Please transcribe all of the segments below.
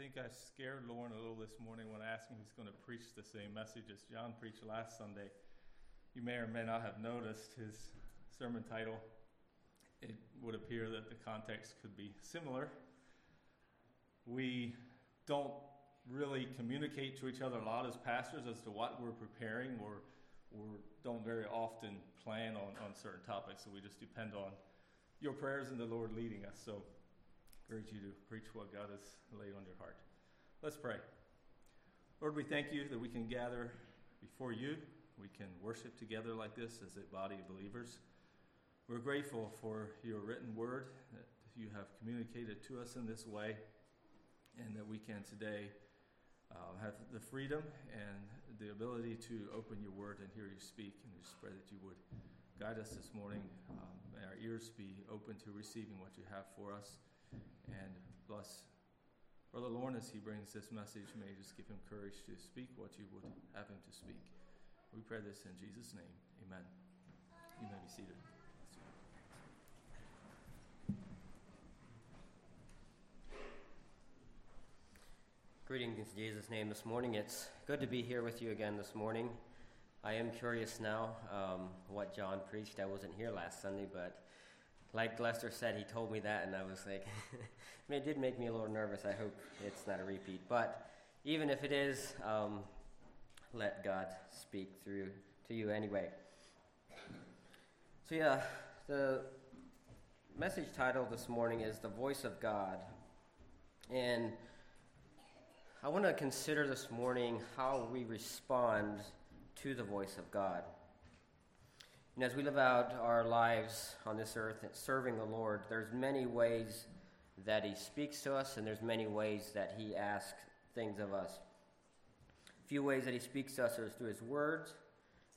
think I scared Lorne a little this morning when I asked him he's going to preach the same message as John preached last Sunday. You may or may not have noticed his sermon title. It would appear that the context could be similar. We don't really communicate to each other a lot as pastors as to what we're preparing or we don't very often plan on, on certain topics, so we just depend on your prayers and the Lord leading us. So encourage you to preach what God has laid on your heart. Let's pray. Lord, we thank you that we can gather before you. We can worship together like this as a body of believers. We're grateful for your written word that you have communicated to us in this way, and that we can today uh, have the freedom and the ability to open your word and hear you speak. And we just pray that you would guide us this morning. Um, may our ears be open to receiving what you have for us and bless Brother Lorne as he brings this message. May just give him courage to speak what you would have him to speak. We pray this in Jesus' name. Amen. You may be seated. Greetings in Jesus' name this morning. It's good to be here with you again this morning. I am curious now um, what John preached. I wasn't here last Sunday, but like Lester said, he told me that, and I was like, it did make me a little nervous. I hope it's not a repeat. But even if it is, um, let God speak through to you anyway. So, yeah, the message title this morning is The Voice of God. And I want to consider this morning how we respond to the voice of God. And as we live out our lives on this earth serving the Lord, there's many ways that He speaks to us, and there's many ways that He asks things of us. A few ways that He speaks to us are through His words.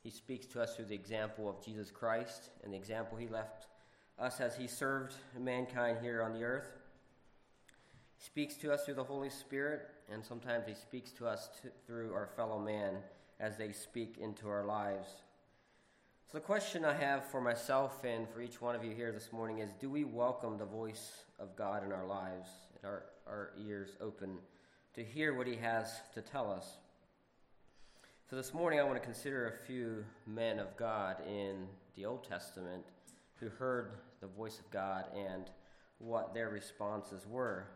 He speaks to us through the example of Jesus Christ and the example He left us as He served mankind here on the earth. He speaks to us through the Holy Spirit, and sometimes He speaks to us to, through our fellow man as they speak into our lives. So, the question I have for myself and for each one of you here this morning is Do we welcome the voice of God in our lives and our, our ears open to hear what He has to tell us? So, this morning I want to consider a few men of God in the Old Testament who heard the voice of God and what their responses were.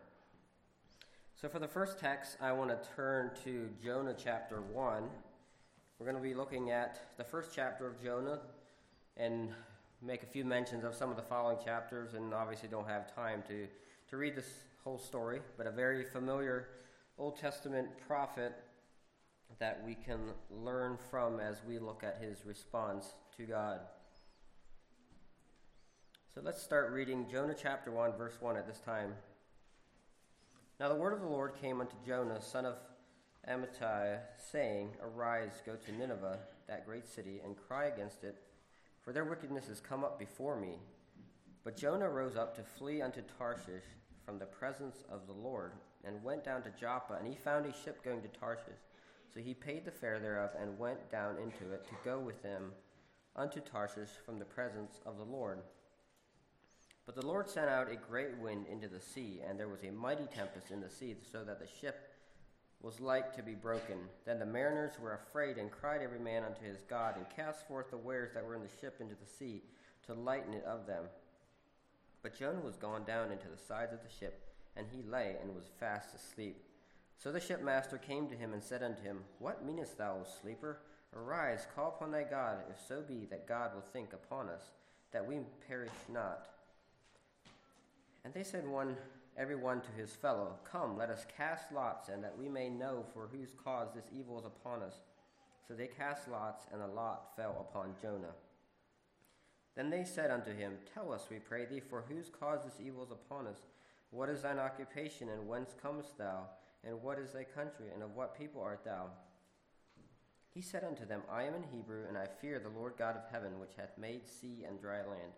So, for the first text, I want to turn to Jonah chapter 1 we're going to be looking at the first chapter of Jonah and make a few mentions of some of the following chapters, and obviously don't have time to, to read this whole story, but a very familiar Old Testament prophet that we can learn from as we look at his response to God. So let's start reading Jonah chapter 1, verse 1 at this time. Now the word of the Lord came unto Jonah, son of Amittai, saying, Arise, go to Nineveh, that great city, and cry against it, for their wickedness is come up before me. But Jonah rose up to flee unto Tarshish from the presence of the Lord, and went down to Joppa, and he found a ship going to Tarshish. So he paid the fare thereof, and went down into it to go with them unto Tarshish from the presence of the Lord. But the Lord sent out a great wind into the sea, and there was a mighty tempest in the sea, so that the ship was like to be broken. Then the mariners were afraid and cried every man unto his God, and cast forth the wares that were in the ship into the sea, to lighten it of them. But Jonah was gone down into the sides of the ship, and he lay and was fast asleep. So the shipmaster came to him and said unto him, What meanest thou, O sleeper? Arise, call upon thy God, if so be that God will think upon us, that we perish not. And they said one every one to his fellow, Come, let us cast lots, and that we may know for whose cause this evil is upon us. So they cast lots, and the lot fell upon Jonah. Then they said unto him, Tell us, we pray thee, for whose cause this evil is upon us. What is thine occupation, and whence comest thou? And what is thy country, and of what people art thou? He said unto them, I am an Hebrew, and I fear the Lord God of heaven, which hath made sea and dry land.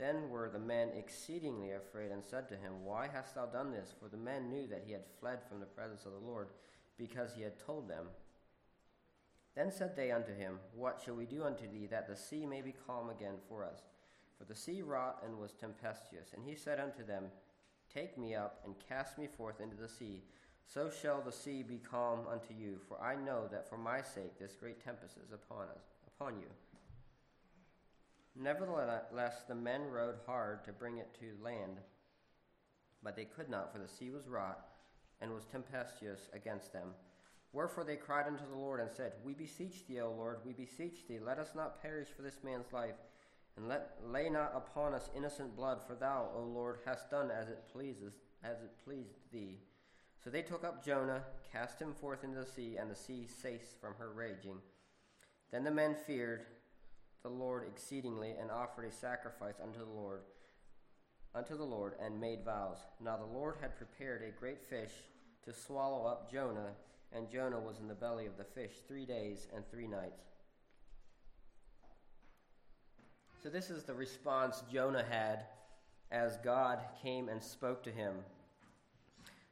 Then were the men exceedingly afraid and said to him, Why hast thou done this? For the men knew that he had fled from the presence of the Lord, because he had told them. Then said they unto him, What shall we do unto thee, that the sea may be calm again for us? For the sea wrought and was tempestuous. And he said unto them, Take me up and cast me forth into the sea. so shall the sea be calm unto you, for I know that for my sake this great tempest is upon us, upon you. Nevertheless, the men rowed hard to bring it to land, but they could not, for the sea was wrought and was tempestuous against them. Wherefore they cried unto the Lord and said, We beseech thee, O Lord, we beseech thee, let us not perish for this man's life, and let lay not upon us innocent blood, for thou, O Lord, hast done as it pleases, as it pleased thee. So they took up Jonah, cast him forth into the sea, and the sea ceased from her raging. Then the men feared the Lord exceedingly, and offered a sacrifice unto the Lord, unto the Lord, and made vows. Now the Lord had prepared a great fish to swallow up Jonah, and Jonah was in the belly of the fish three days and three nights. So this is the response Jonah had as God came and spoke to him.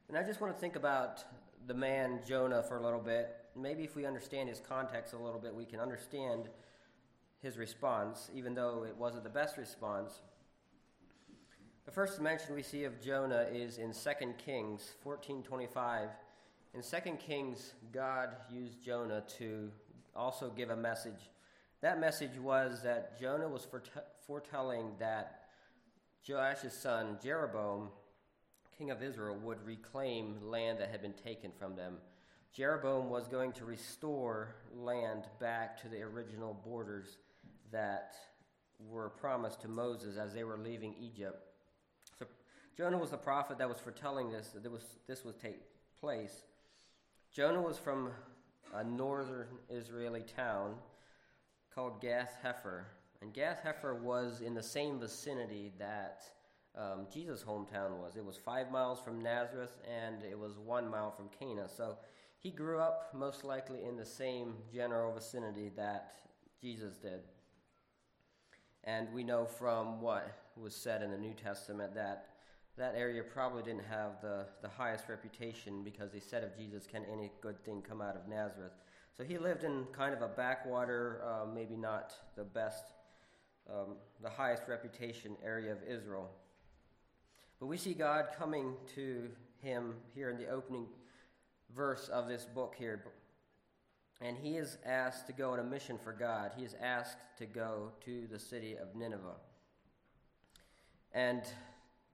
And I just want to think about the man Jonah for a little bit. Maybe if we understand his context a little bit, we can understand his response, even though it wasn't the best response. The first mention we see of Jonah is in 2 Kings 14:25. In 2 Kings, God used Jonah to also give a message. That message was that Jonah was foretelling that Joash's son Jeroboam king of Israel, would reclaim land that had been taken from them. Jeroboam was going to restore land back to the original borders that were promised to Moses as they were leaving Egypt. So Jonah was the prophet that was foretelling this, that was, this would take place. Jonah was from a northern Israeli town called Gath Hepher. And Gath Hepher was in the same vicinity that um, Jesus' hometown was. It was five miles from Nazareth and it was one mile from Cana. So he grew up most likely in the same general vicinity that Jesus did. And we know from what was said in the New Testament that that area probably didn't have the, the highest reputation because they said of Jesus, Can any good thing come out of Nazareth? So he lived in kind of a backwater, uh, maybe not the best, um, the highest reputation area of Israel. But we see God coming to him here in the opening verse of this book here. And he is asked to go on a mission for God. He is asked to go to the city of Nineveh. And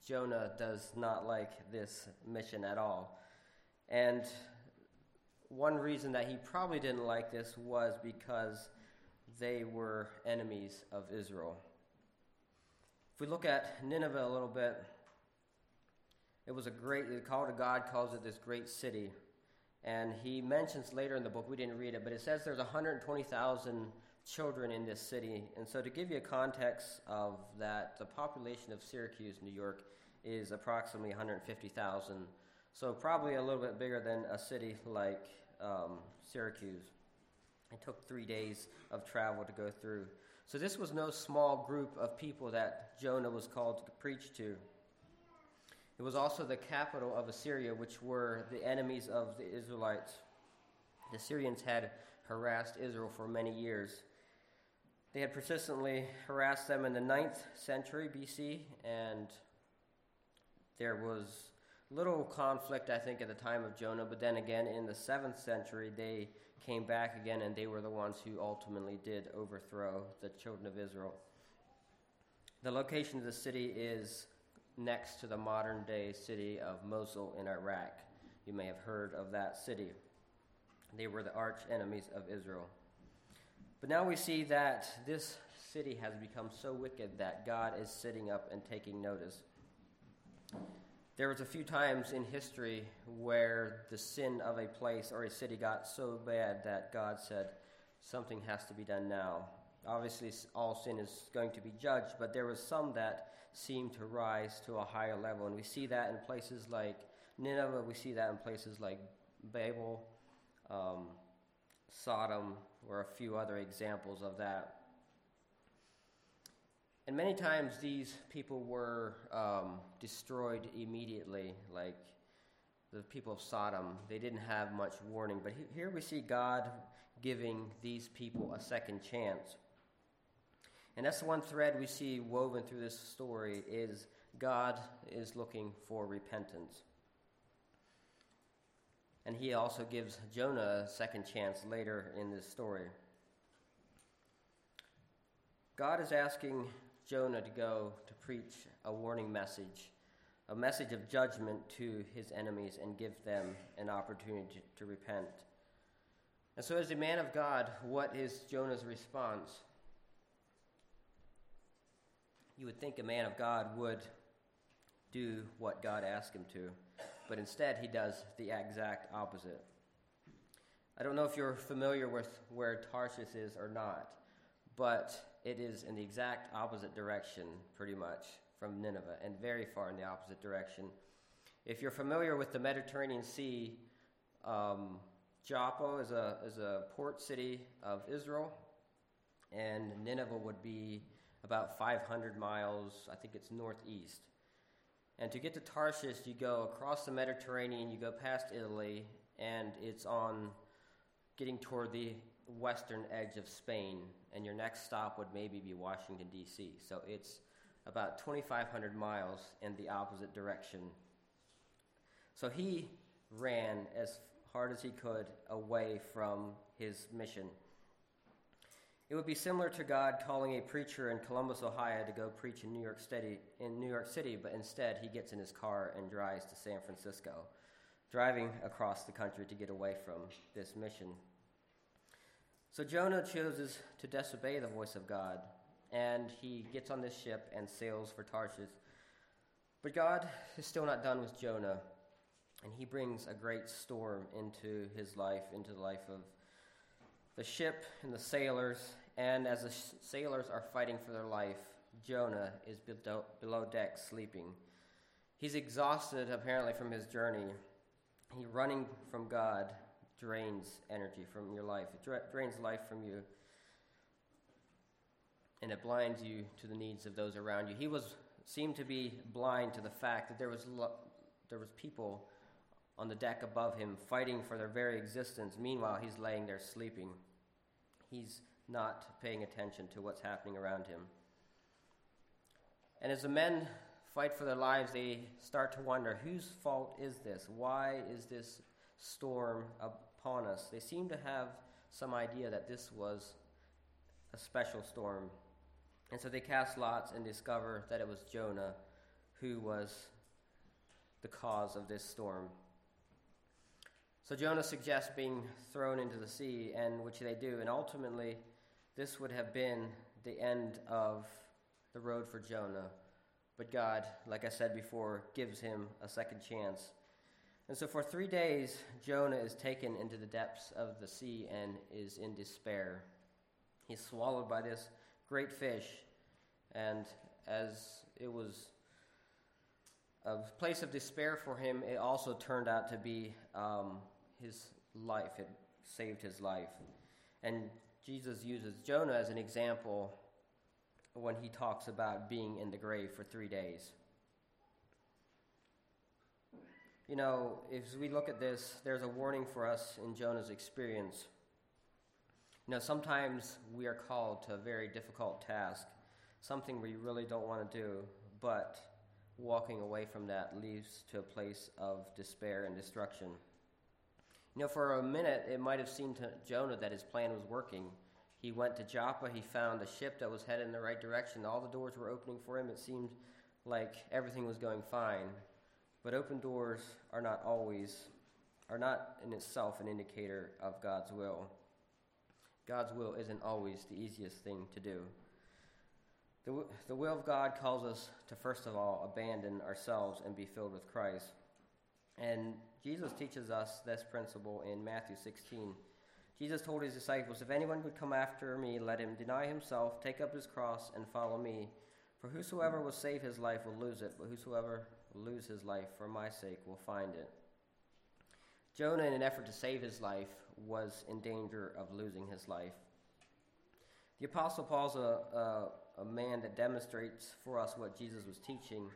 Jonah does not like this mission at all. And one reason that he probably didn't like this was because they were enemies of Israel. If we look at Nineveh a little bit, it was a great, the call to God calls it this great city. And he mentions later in the book, we didn't read it, but it says there's 120,000 children in this city. And so, to give you a context of that, the population of Syracuse, New York, is approximately 150,000. So, probably a little bit bigger than a city like um, Syracuse. It took three days of travel to go through. So, this was no small group of people that Jonah was called to preach to. It was also the capital of Assyria, which were the enemies of the Israelites. The Syrians had harassed Israel for many years. They had persistently harassed them in the 9th century BC, and there was little conflict, I think, at the time of Jonah. But then again, in the 7th century, they came back again, and they were the ones who ultimately did overthrow the children of Israel. The location of the city is next to the modern day city of Mosul in Iraq. You may have heard of that city. They were the arch enemies of Israel. But now we see that this city has become so wicked that God is sitting up and taking notice. There was a few times in history where the sin of a place or a city got so bad that God said, something has to be done now. Obviously, all sin is going to be judged, but there was some that seem to rise to a higher level. And we see that in places like Nineveh, we see that in places like Babel, um, Sodom, or a few other examples of that. And many times these people were um, destroyed immediately, like the people of Sodom. They didn't have much warning. But here we see God giving these people a second chance. And that's the one thread we see woven through this story is God is looking for repentance. And he also gives Jonah a second chance later in this story. God is asking Jonah to go to preach a warning message, a message of judgment to his enemies, and give them an opportunity to repent. And so, as a man of God, what is Jonah's response? You would think a man of God would do what God asked him to, but instead he does the exact opposite. I don't know if you're familiar with where Tarshish is or not, but it is in the exact opposite direction, pretty much, from Nineveh, and very far in the opposite direction. If you're familiar with the Mediterranean Sea, um, Joppa is a, is a port city of Israel, and Nineveh would be about 500 miles, I think it's northeast. And to get to Tarshish, you go across the Mediterranean, you go past Italy, and it's on getting toward the western edge of Spain, and your next stop would maybe be Washington, D.C. So it's about 2,500 miles in the opposite direction. So he ran as hard as he could away from his mission. It would be similar to God calling a preacher in Columbus, Ohio to go preach in New York City, in New York City, but instead he gets in his car and drives to San Francisco, driving across the country to get away from this mission. So Jonah chooses to disobey the voice of God, and he gets on this ship and sails for Tarshish. But God is still not done with Jonah, and he brings a great storm into his life, into the life of the ship and the sailors. And as the sailors are fighting for their life, Jonah is below, below deck sleeping. He's exhausted, apparently, from his journey. He running from God drains energy from your life. It dra- drains life from you. And it blinds you to the needs of those around you. He was seemed to be blind to the fact that there was lo- there was people on the deck above him fighting for their very existence. Meanwhile, he's laying there sleeping. He's not paying attention to what's happening around him. And as the men fight for their lives, they start to wonder whose fault is this? Why is this storm upon us. They seem to have some idea that this was a special storm. And so they cast lots and discover that it was Jonah who was the cause of this storm. So Jonah suggests being thrown into the sea, and which they do, and ultimately this would have been the end of the road for Jonah. But God, like I said before, gives him a second chance and so for three days, Jonah is taken into the depths of the sea and is in despair. He's swallowed by this great fish, and as it was a place of despair for him, it also turned out to be um, his life. It saved his life. And Jesus uses Jonah as an example when he talks about being in the grave for three days. You know, as we look at this, there's a warning for us in Jonah's experience. You know, sometimes we are called to a very difficult task, something we really don't want to do, but walking away from that leads to a place of despair and destruction. You know, for a minute, it might have seemed to Jonah that his plan was working. He went to Joppa, he found a ship that was headed in the right direction, all the doors were opening for him. It seemed like everything was going fine. But open doors are not always, are not in itself an indicator of God's will. God's will isn't always the easiest thing to do. The, the will of God calls us to, first of all, abandon ourselves and be filled with Christ. And Jesus teaches us this principle in Matthew 16. Jesus told his disciples, If anyone would come after me, let him deny himself, take up his cross, and follow me. For whosoever will save his life will lose it, but whosoever will lose his life for my sake will find it. Jonah, in an effort to save his life, was in danger of losing his life. The Apostle Paul's a, a, a man that demonstrates for us what Jesus was teaching.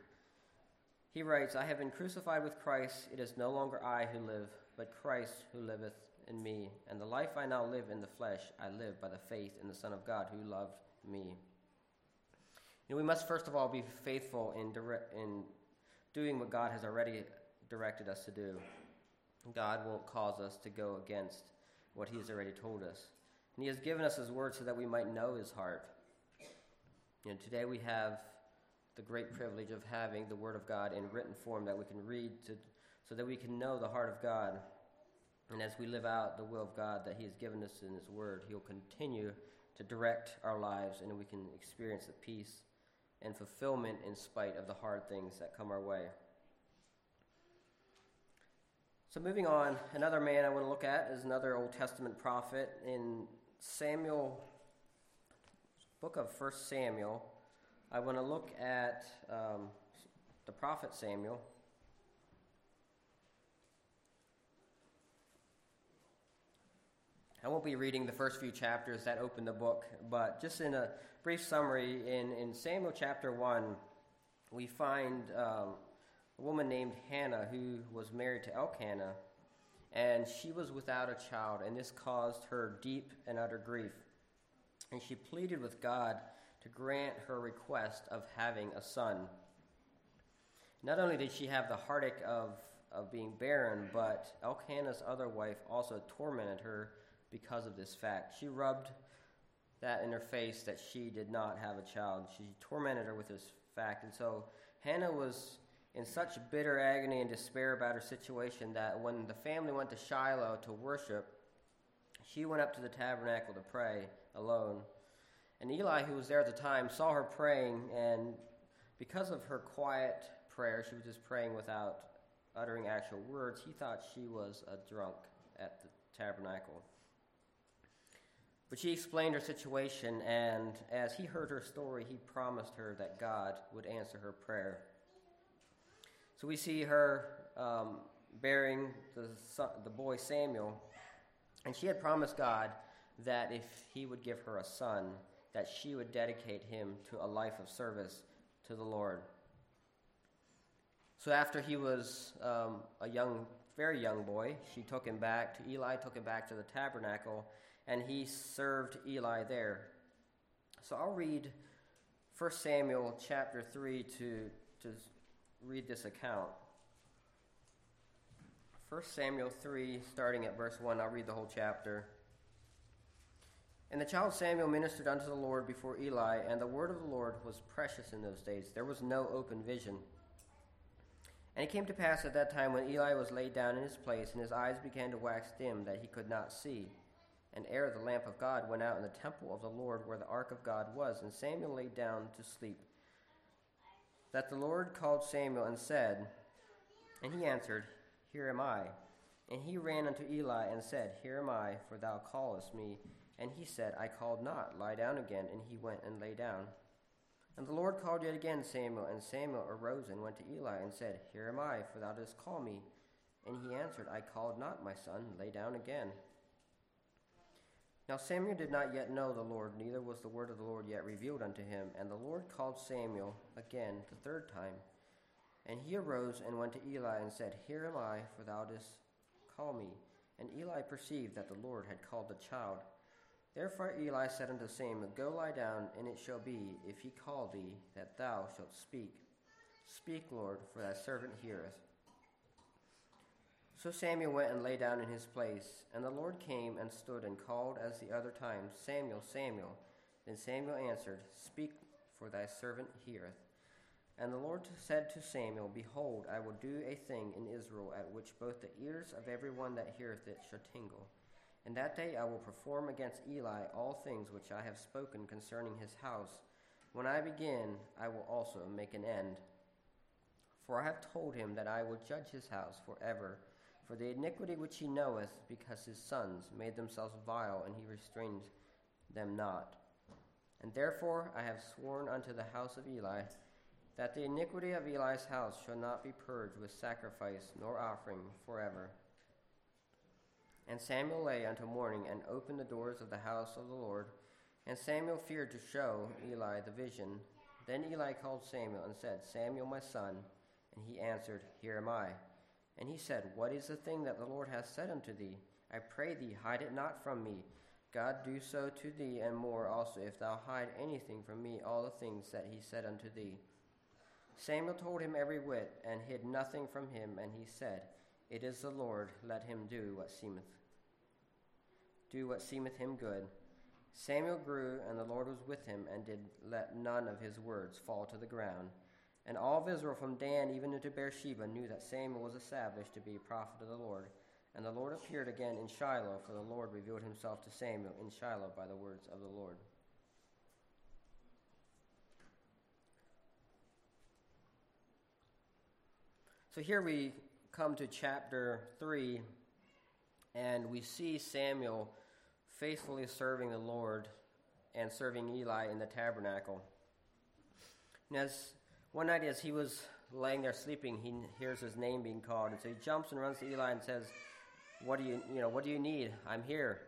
He writes, I have been crucified with Christ. It is no longer I who live, but Christ who liveth in me. And the life I now live in the flesh, I live by the faith in the Son of God who loved me. You know, we must first of all be faithful in, in doing what God has already directed us to do. God won't cause us to go against what He has already told us. And He has given us His word so that we might know His heart. And today we have the great privilege of having the Word of God in written form that we can read to, so that we can know the heart of God. And as we live out the will of God that He has given us in His Word, He'll continue to direct our lives and we can experience the peace and fulfillment in spite of the hard things that come our way. So, moving on, another man I want to look at is another Old Testament prophet in Samuel, book of First Samuel. I want to look at um, the prophet Samuel. I won't be reading the first few chapters that open the book, but just in a brief summary, in, in Samuel chapter 1, we find um, a woman named Hannah who was married to Elkanah, and she was without a child, and this caused her deep and utter grief. And she pleaded with God to grant her request of having a son. Not only did she have the heartache of, of being barren, but Elkanah's other wife also tormented her because of this fact. She rubbed that in her face that she did not have a child. She tormented her with this fact. And so Hannah was in such bitter agony and despair about her situation that when the family went to Shiloh to worship, she went up to the tabernacle to pray alone. And Eli, who was there at the time, saw her praying, and because of her quiet prayer, she was just praying without uttering actual words, he thought she was a drunk at the tabernacle. But she explained her situation, and as he heard her story, he promised her that God would answer her prayer. So we see her um, bearing the, son, the boy Samuel, and she had promised God that if he would give her a son, that she would dedicate him to a life of service to the Lord. So after he was um, a young, very young boy, she took him back to Eli, took him back to the tabernacle, and he served Eli there. So I'll read 1 Samuel chapter 3 to, to read this account. 1 Samuel 3, starting at verse 1, I'll read the whole chapter. And the child Samuel ministered unto the Lord before Eli, and the word of the Lord was precious in those days. There was no open vision. And it came to pass at that time when Eli was laid down in his place, and his eyes began to wax dim, that he could not see. And ere the lamp of God went out in the temple of the Lord where the ark of God was, and Samuel lay down to sleep. That the Lord called Samuel and said, And he answered, Here am I. And he ran unto Eli and said, Here am I, for thou callest me. And he said, I called not, lie down again. And he went and lay down. And the Lord called yet again Samuel, and Samuel arose and went to Eli and said, Here am I, for thou didst call me. And he answered, I called not, my son, lay down again. Now Samuel did not yet know the Lord, neither was the word of the Lord yet revealed unto him. And the Lord called Samuel again the third time. And he arose and went to Eli and said, Here am I, for thou didst call me. And Eli perceived that the Lord had called the child. Therefore Eli said unto Samuel, Go lie down, and it shall be, if he call thee, that thou shalt speak. Speak, Lord, for thy servant heareth. So Samuel went and lay down in his place, and the Lord came and stood and called as the other times, Samuel, Samuel. Then Samuel answered, Speak, for thy servant heareth. And the Lord said to Samuel, Behold, I will do a thing in Israel at which both the ears of every one that heareth it shall tingle. And that day I will perform against Eli all things which I have spoken concerning his house. When I begin, I will also make an end. For I have told him that I will judge his house forever for the iniquity which he knoweth, because his sons made themselves vile, and he restrained them not. And therefore I have sworn unto the house of Eli, that the iniquity of Eli's house shall not be purged with sacrifice nor offering forever. And Samuel lay until morning, and opened the doors of the house of the Lord. And Samuel feared to show Eli the vision. Then Eli called Samuel and said, Samuel, my son. And he answered, Here am I. And he said, What is the thing that the Lord hath said unto thee? I pray thee, hide it not from me. God do so to thee, and more also, if thou hide anything from me, all the things that he said unto thee. Samuel told him every whit, and hid nothing from him, and he said, It is the Lord, let him do what seemeth. Do what seemeth him good. Samuel grew, and the Lord was with him, and did let none of his words fall to the ground. And all of Israel from Dan even unto Beersheba knew that Samuel was established to be a prophet of the Lord. And the Lord appeared again in Shiloh, for the Lord revealed himself to Samuel in Shiloh by the words of the Lord. So here we come to chapter 3, and we see Samuel faithfully serving the Lord and serving Eli in the tabernacle. And as one night, as he was laying there sleeping, he hears his name being called, and so he jumps and runs to Eli and says, "What do you, you know, what do you need? I'm here."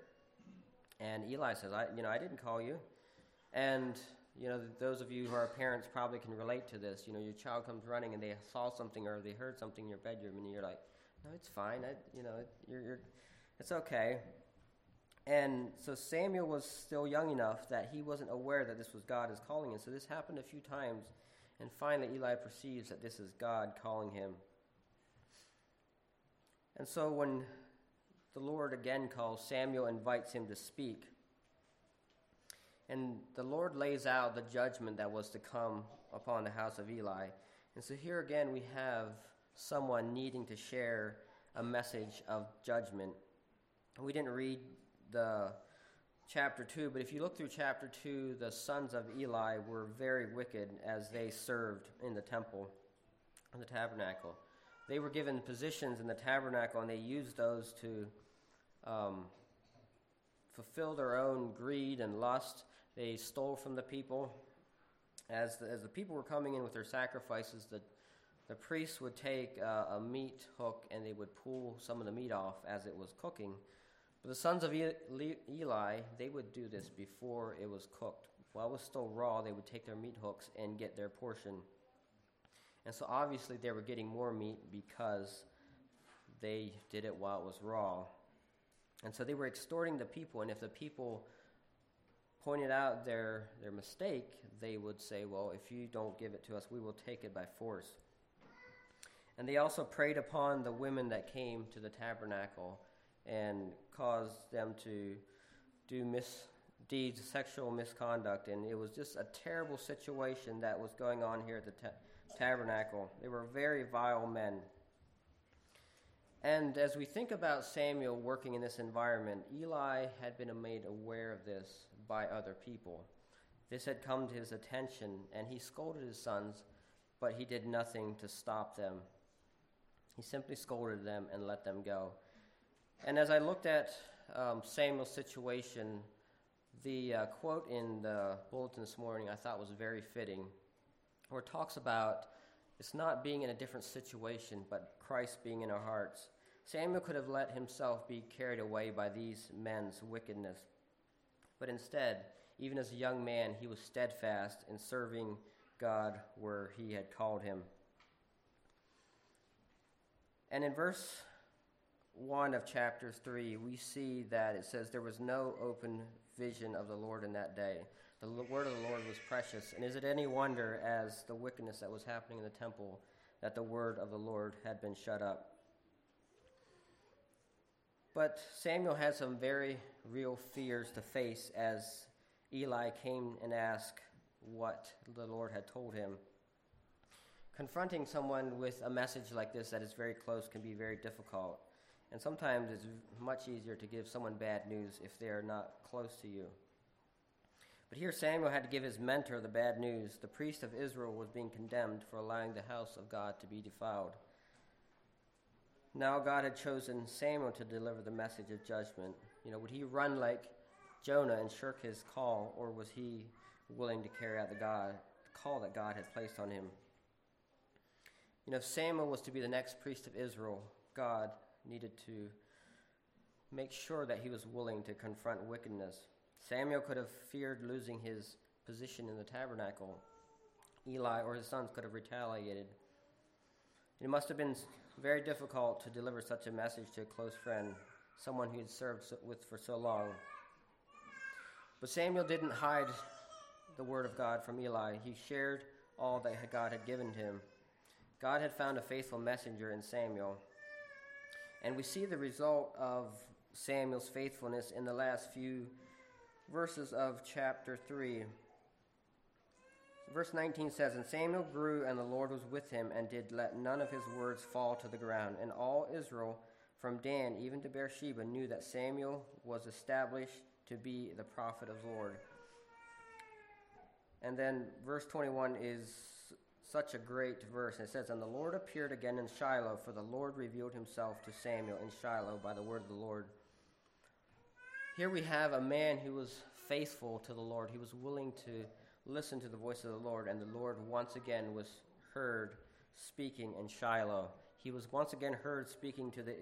And Eli says, "I, you know, I didn't call you." And you know, those of you who are parents probably can relate to this. You know, your child comes running and they saw something or they heard something in your bedroom, and you're like, "No, it's fine. I, you know, you're, you're, it's okay." And so Samuel was still young enough that he wasn't aware that this was God is calling him. So this happened a few times, and finally Eli perceives that this is God calling him. And so when the Lord again calls, Samuel invites him to speak. And the Lord lays out the judgment that was to come upon the house of Eli. And so here again we have someone needing to share a message of judgment. We didn't read the chapter 2, but if you look through chapter 2, the sons of Eli were very wicked as they served in the temple, in the tabernacle. They were given positions in the tabernacle and they used those to um, fulfill their own greed and lust they stole from the people. As the, as the people were coming in with their sacrifices, the, the priests would take uh, a meat hook and they would pull some of the meat off as it was cooking. But the sons of Eli, they would do this before it was cooked. While it was still raw, they would take their meat hooks and get their portion. And so obviously they were getting more meat because they did it while it was raw. And so they were extorting the people, and if the people pointed out their, their mistake, they would say, Well, if you don't give it to us, we will take it by force. And they also preyed upon the women that came to the tabernacle and caused them to do misdeeds, sexual misconduct. And it was just a terrible situation that was going on here at the ta- tabernacle. They were very vile men. And as we think about Samuel working in this environment, Eli had been made aware of this by other people. This had come to his attention, and he scolded his sons, but he did nothing to stop them. He simply scolded them and let them go. And as I looked at um, Samuel's situation, the uh, quote in the bulletin this morning I thought was very fitting, where it talks about it's not being in a different situation, but Christ being in our hearts. Samuel could have let himself be carried away by these men's wickedness. But instead, even as a young man, he was steadfast in serving God where he had called him. And in verse 1 of chapter 3, we see that it says, There was no open vision of the Lord in that day. The word of the Lord was precious. And is it any wonder, as the wickedness that was happening in the temple, that the word of the Lord had been shut up? But Samuel had some very real fears to face as Eli came and asked what the Lord had told him. Confronting someone with a message like this that is very close can be very difficult. And sometimes it's much easier to give someone bad news if they are not close to you. But here Samuel had to give his mentor the bad news. The priest of Israel was being condemned for allowing the house of God to be defiled. Now God had chosen Samuel to deliver the message of judgment. You know, would he run like Jonah and shirk his call, or was he willing to carry out the God call that God had placed on him? You know, if Samuel was to be the next priest of Israel, God needed to make sure that he was willing to confront wickedness. Samuel could have feared losing his position in the tabernacle. Eli or his sons could have retaliated. It must have been very difficult to deliver such a message to a close friend, someone he had served with for so long. But Samuel didn't hide the word of God from Eli. He shared all that God had given him. God had found a faithful messenger in Samuel. And we see the result of Samuel's faithfulness in the last few verses of chapter 3. Verse 19 says, And Samuel grew, and the Lord was with him, and did let none of his words fall to the ground. And all Israel, from Dan even to Beersheba, knew that Samuel was established to be the prophet of the Lord. And then verse 21 is such a great verse. It says, And the Lord appeared again in Shiloh, for the Lord revealed himself to Samuel in Shiloh by the word of the Lord. Here we have a man who was faithful to the Lord. He was willing to listen to the voice of the Lord, and the Lord once again was heard speaking in Shiloh. He was once again heard speaking to the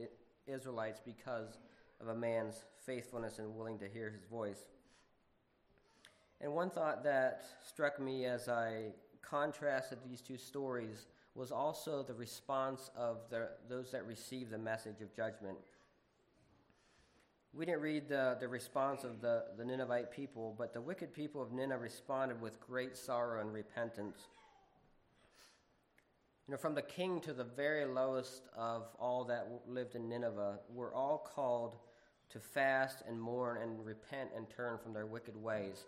Israelites because of a man's faithfulness and willing to hear his voice. And one thought that struck me as I contrasted these two stories was also the response of the, those that received the message of judgment. We didn't read the, the response of the, the Ninevite people, but the wicked people of Nineveh responded with great sorrow and repentance. You know, from the king to the very lowest of all that lived in Nineveh, were all called to fast and mourn and repent and turn from their wicked ways.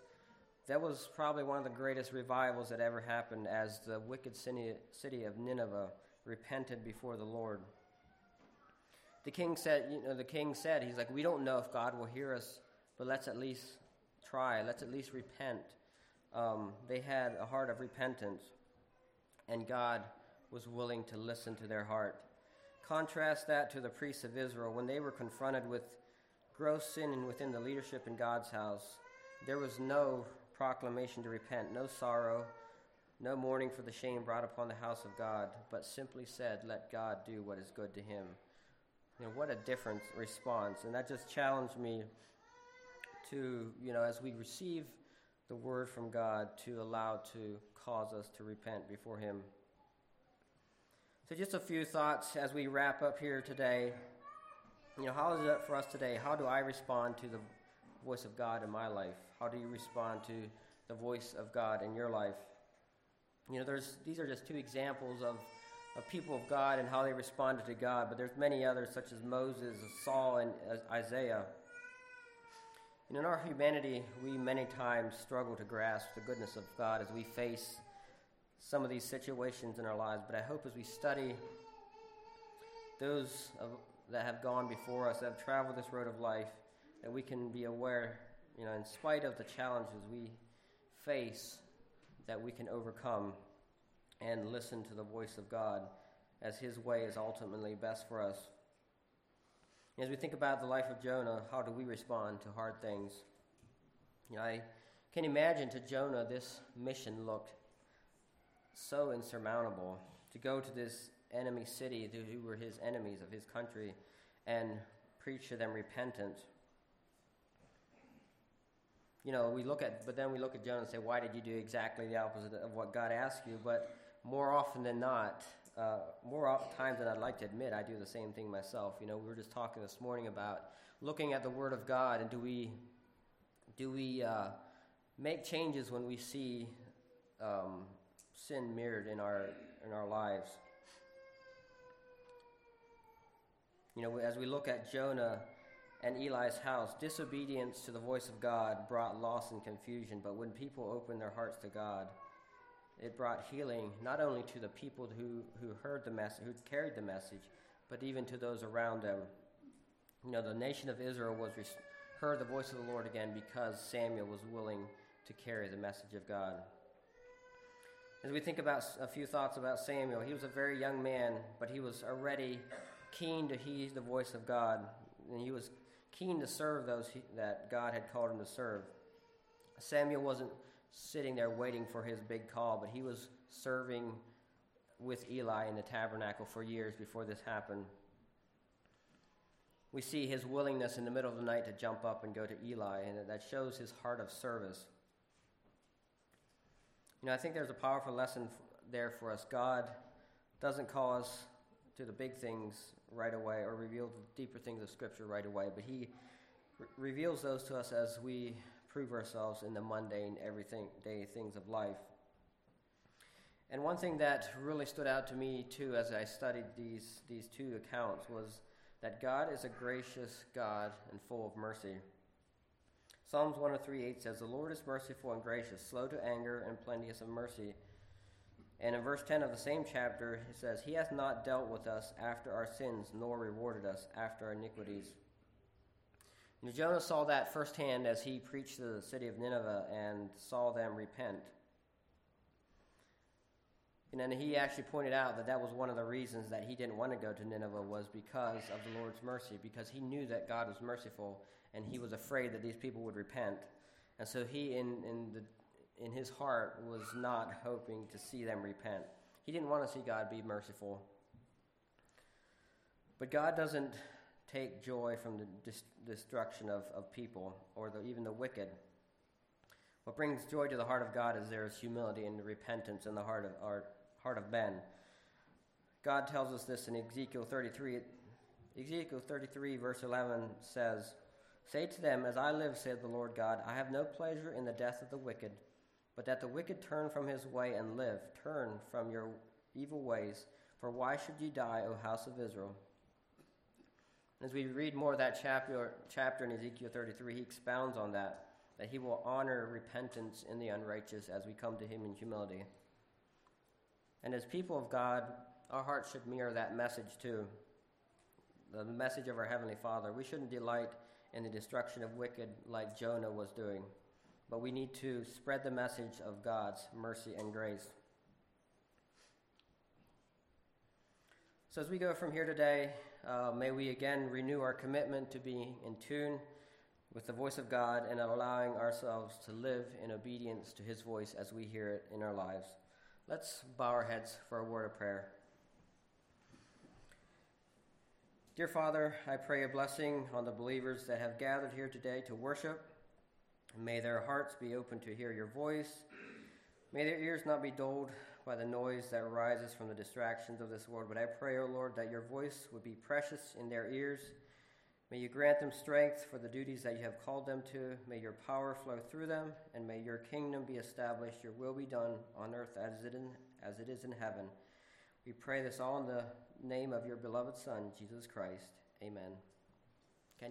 That was probably one of the greatest revivals that ever happened as the wicked city, of Nineveh repented before the Lord. The king said, you know, the king said, he's like, we don't know if God will hear us, but let's at least try. Let's at least repent. Um, they had a heart of repentance, and God was willing to listen to their heart. Contrast that to the priests of Israel when they were confronted with gross sin within the leadership in God's house. There was no proclamation to repent, no sorrow, no mourning for the shame brought upon the house of God, but simply said, Let God do what is good to him. You know, what a different response. And that just challenged me to, you know, as we receive the word from God, to allow to cause us to repent before Him. So, just a few thoughts as we wrap up here today. You know, how is it for us today? How do I respond to the voice of God in my life? How do you respond to the voice of God in your life? You know, there's, these are just two examples of of people of God and how they responded to God, but there's many others such as Moses, Saul, and uh, Isaiah. And in our humanity, we many times struggle to grasp the goodness of God as we face some of these situations in our lives. But I hope as we study those of, that have gone before us, that have traveled this road of life, that we can be aware, you know, in spite of the challenges we face, that we can overcome and listen to the voice of God as His way is ultimately best for us. As we think about the life of Jonah, how do we respond to hard things? You know, I can imagine to Jonah this mission looked so insurmountable to go to this enemy city who were his enemies of his country and preach to them repentance. You know, we look at, but then we look at Jonah and say, why did you do exactly the opposite of what God asked you? But more often than not, uh, more times than I'd like to admit, I do the same thing myself. You know, we were just talking this morning about looking at the Word of God, and do we do we uh, make changes when we see um, sin mirrored in our in our lives? You know, as we look at Jonah and Eli's house, disobedience to the voice of God brought loss and confusion. But when people opened their hearts to God, it brought healing not only to the people who, who heard the message, who carried the message, but even to those around them. You know, the nation of Israel was heard the voice of the Lord again because Samuel was willing to carry the message of God. As we think about a few thoughts about Samuel, he was a very young man, but he was already keen to heed the voice of God, and he was keen to serve those he, that God had called him to serve. Samuel wasn't sitting there waiting for his big call, but he was serving with Eli in the tabernacle for years before this happened. We see his willingness in the middle of the night to jump up and go to Eli, and that shows his heart of service. You know, I think there's a powerful lesson there for us. God doesn't call us to the big things right away or reveal the deeper things of Scripture right away, but He re- reveals those to us as we prove ourselves in the mundane, everything day things of life. And one thing that really stood out to me too as I studied these these two accounts was that God is a gracious God and full of mercy. Psalms 103 8 says, The Lord is merciful and gracious, slow to anger, and plenteous of mercy. And in verse 10 of the same chapter, it says, He hath not dealt with us after our sins, nor rewarded us after our iniquities. And Jonah saw that firsthand as he preached to the city of Nineveh and saw them repent. And then he actually pointed out that that was one of the reasons that he didn't want to go to Nineveh was because of the Lord's mercy, because he knew that God was merciful and he was afraid that these people would repent. And so he, in, in, the, in his heart, was not hoping to see them repent. He didn't want to see God be merciful. But God doesn't take joy from the dis- destruction of, of people or the, even the wicked. What brings joy to the heart of God is there is humility and repentance in the heart of our heart of men. God tells us this in Ezekiel 33. Ezekiel 33, verse 11 says, Say to them, As I live, saith the Lord God, I have no pleasure in the death of the wicked, but that the wicked turn from his way and live. Turn from your evil ways, for why should ye die, O house of Israel? As we read more of that chapter, chapter in Ezekiel 33, he expounds on that, that he will honor repentance in the unrighteous as we come to him in humility. And as people of God, our hearts should mirror that message too the message of our Heavenly Father. We shouldn't delight in the destruction of wicked like Jonah was doing, but we need to spread the message of God's mercy and grace. So, as we go from here today, uh, may we again renew our commitment to be in tune with the voice of God and allowing ourselves to live in obedience to His voice as we hear it in our lives. Let's bow our heads for a word of prayer. Dear Father, I pray a blessing on the believers that have gathered here today to worship. May their hearts be open to hear your voice. May their ears not be dulled by the noise that arises from the distractions of this world. But I pray, O oh Lord, that your voice would be precious in their ears. May you grant them strength for the duties that you have called them to. May your power flow through them, and may your kingdom be established. Your will be done on earth as it, in, as it is in heaven. We pray this all in the name of your beloved Son, Jesus Christ. Amen.